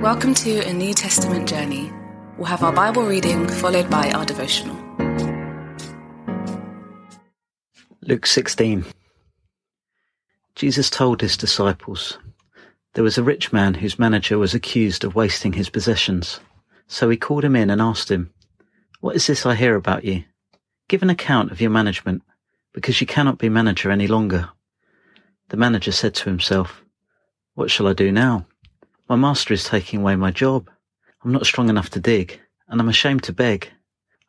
Welcome to a New Testament journey. We'll have our Bible reading followed by our devotional. Luke 16. Jesus told his disciples, There was a rich man whose manager was accused of wasting his possessions. So he called him in and asked him, What is this I hear about you? Give an account of your management, because you cannot be manager any longer. The manager said to himself, What shall I do now? My master is taking away my job. I'm not strong enough to dig, and I'm ashamed to beg.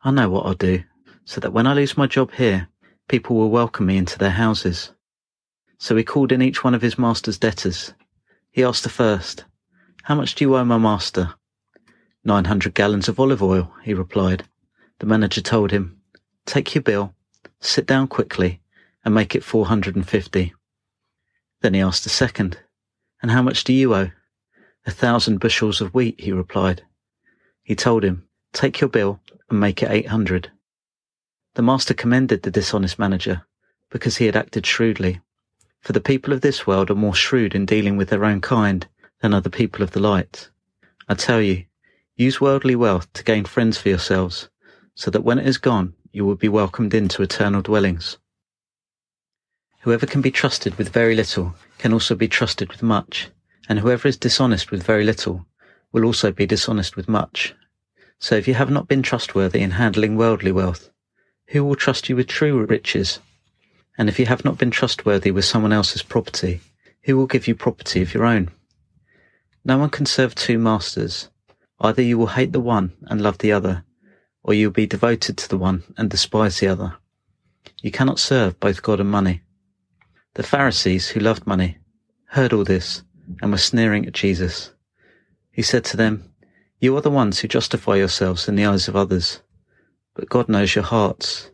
I know what I'll do, so that when I lose my job here, people will welcome me into their houses. So he called in each one of his master's debtors. He asked the first, How much do you owe my master? Nine hundred gallons of olive oil, he replied. The manager told him, Take your bill, sit down quickly, and make it four hundred and fifty. Then he asked the second, And how much do you owe? A thousand bushels of wheat, he replied. He told him, Take your bill and make it eight hundred. The master commended the dishonest manager because he had acted shrewdly. For the people of this world are more shrewd in dealing with their own kind than are the people of the light. I tell you, use worldly wealth to gain friends for yourselves, so that when it is gone, you will be welcomed into eternal dwellings. Whoever can be trusted with very little can also be trusted with much and whoever is dishonest with very little will also be dishonest with much. So if you have not been trustworthy in handling worldly wealth, who will trust you with true riches? And if you have not been trustworthy with someone else's property, who will give you property of your own? No one can serve two masters. Either you will hate the one and love the other, or you will be devoted to the one and despise the other. You cannot serve both God and money. The Pharisees, who loved money, heard all this and were sneering at Jesus. He said to them, You are the ones who justify yourselves in the eyes of others, but God knows your hearts.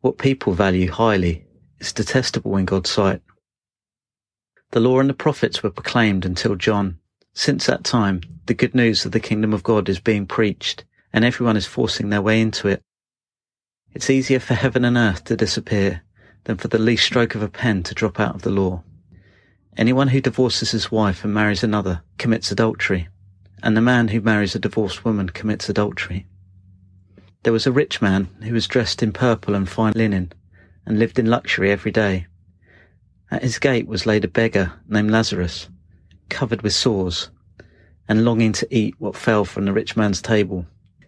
What people value highly is detestable in God's sight. The law and the prophets were proclaimed until John. Since that time, the good news of the kingdom of God is being preached, and everyone is forcing their way into it. It's easier for heaven and earth to disappear than for the least stroke of a pen to drop out of the law. Anyone who divorces his wife and marries another commits adultery, and the man who marries a divorced woman commits adultery. There was a rich man who was dressed in purple and fine linen, and lived in luxury every day. At his gate was laid a beggar named Lazarus, covered with sores, and longing to eat what fell from the rich man's table.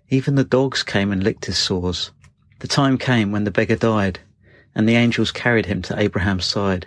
Even the dogs came and licked his sores. The time came when the beggar died, and the angels carried him to Abraham's side.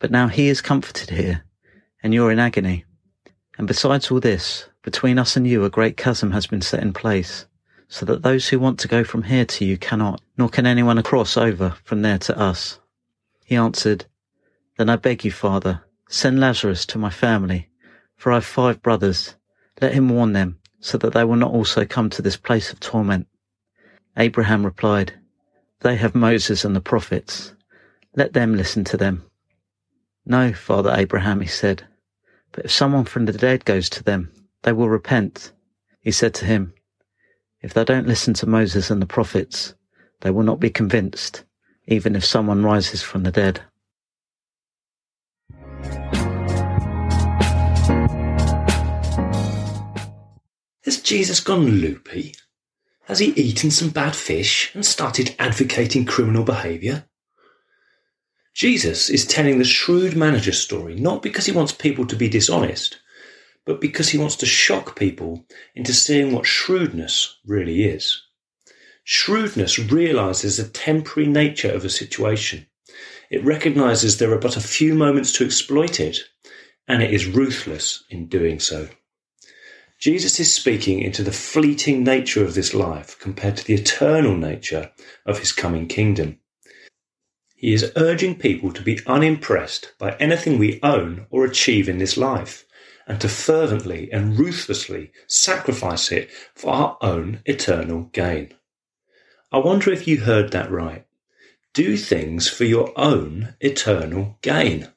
But now he is comforted here, and you're in agony. And besides all this, between us and you a great chasm has been set in place, so that those who want to go from here to you cannot, nor can anyone cross over from there to us. He answered, Then I beg you, Father, send Lazarus to my family, for I have five brothers. Let him warn them, so that they will not also come to this place of torment. Abraham replied, They have Moses and the prophets. Let them listen to them. No, Father Abraham, he said, but if someone from the dead goes to them, they will repent. He said to him, If they don't listen to Moses and the prophets, they will not be convinced, even if someone rises from the dead. Has Jesus gone loopy? Has he eaten some bad fish and started advocating criminal behaviour? Jesus is telling the shrewd manager story not because he wants people to be dishonest, but because he wants to shock people into seeing what shrewdness really is. Shrewdness realizes the temporary nature of a situation. It recognizes there are but a few moments to exploit it, and it is ruthless in doing so. Jesus is speaking into the fleeting nature of this life compared to the eternal nature of his coming kingdom. He is urging people to be unimpressed by anything we own or achieve in this life and to fervently and ruthlessly sacrifice it for our own eternal gain. I wonder if you heard that right. Do things for your own eternal gain.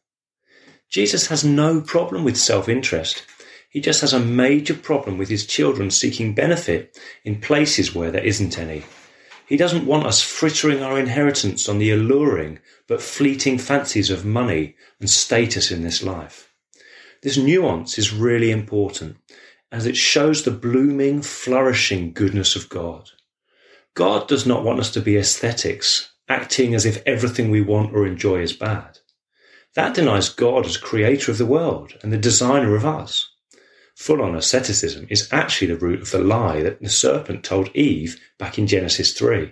Jesus has no problem with self interest. He just has a major problem with his children seeking benefit in places where there isn't any. He doesn't want us frittering our inheritance on the alluring but fleeting fancies of money and status in this life. This nuance is really important as it shows the blooming, flourishing goodness of God. God does not want us to be ascetics, acting as if everything we want or enjoy is bad. That denies God as creator of the world and the designer of us. Full on asceticism is actually the root of the lie that the serpent told Eve back in Genesis 3.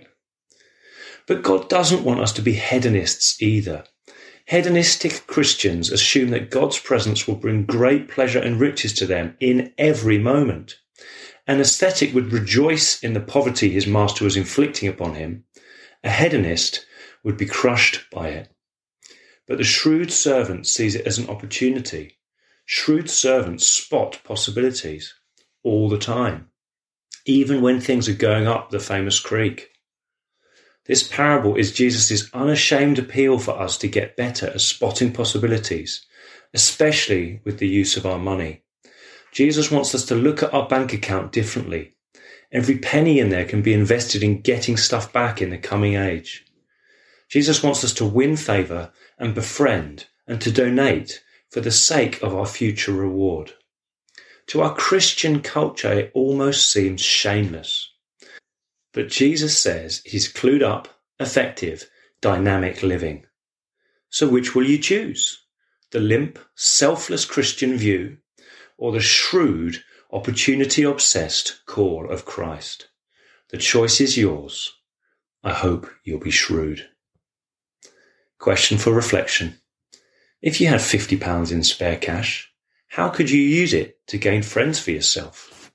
But God doesn't want us to be hedonists either. Hedonistic Christians assume that God's presence will bring great pleasure and riches to them in every moment. An ascetic would rejoice in the poverty his master was inflicting upon him. A hedonist would be crushed by it. But the shrewd servant sees it as an opportunity. Shrewd servants spot possibilities all the time, even when things are going up the famous creek. This parable is Jesus' unashamed appeal for us to get better at spotting possibilities, especially with the use of our money. Jesus wants us to look at our bank account differently. Every penny in there can be invested in getting stuff back in the coming age. Jesus wants us to win favor and befriend and to donate for the sake of our future reward. To our Christian culture, it almost seems shameless. But Jesus says he's clued up, effective, dynamic living. So which will you choose? The limp, selfless Christian view or the shrewd, opportunity obsessed call of Christ? The choice is yours. I hope you'll be shrewd. Question for reflection. If you had £50 in spare cash, how could you use it to gain friends for yourself?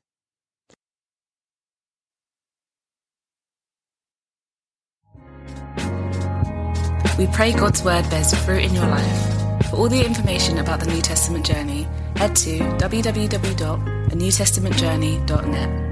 We pray God's word bears fruit in your life. For all the information about the New Testament journey, head to www.anewtestamentjourney.net.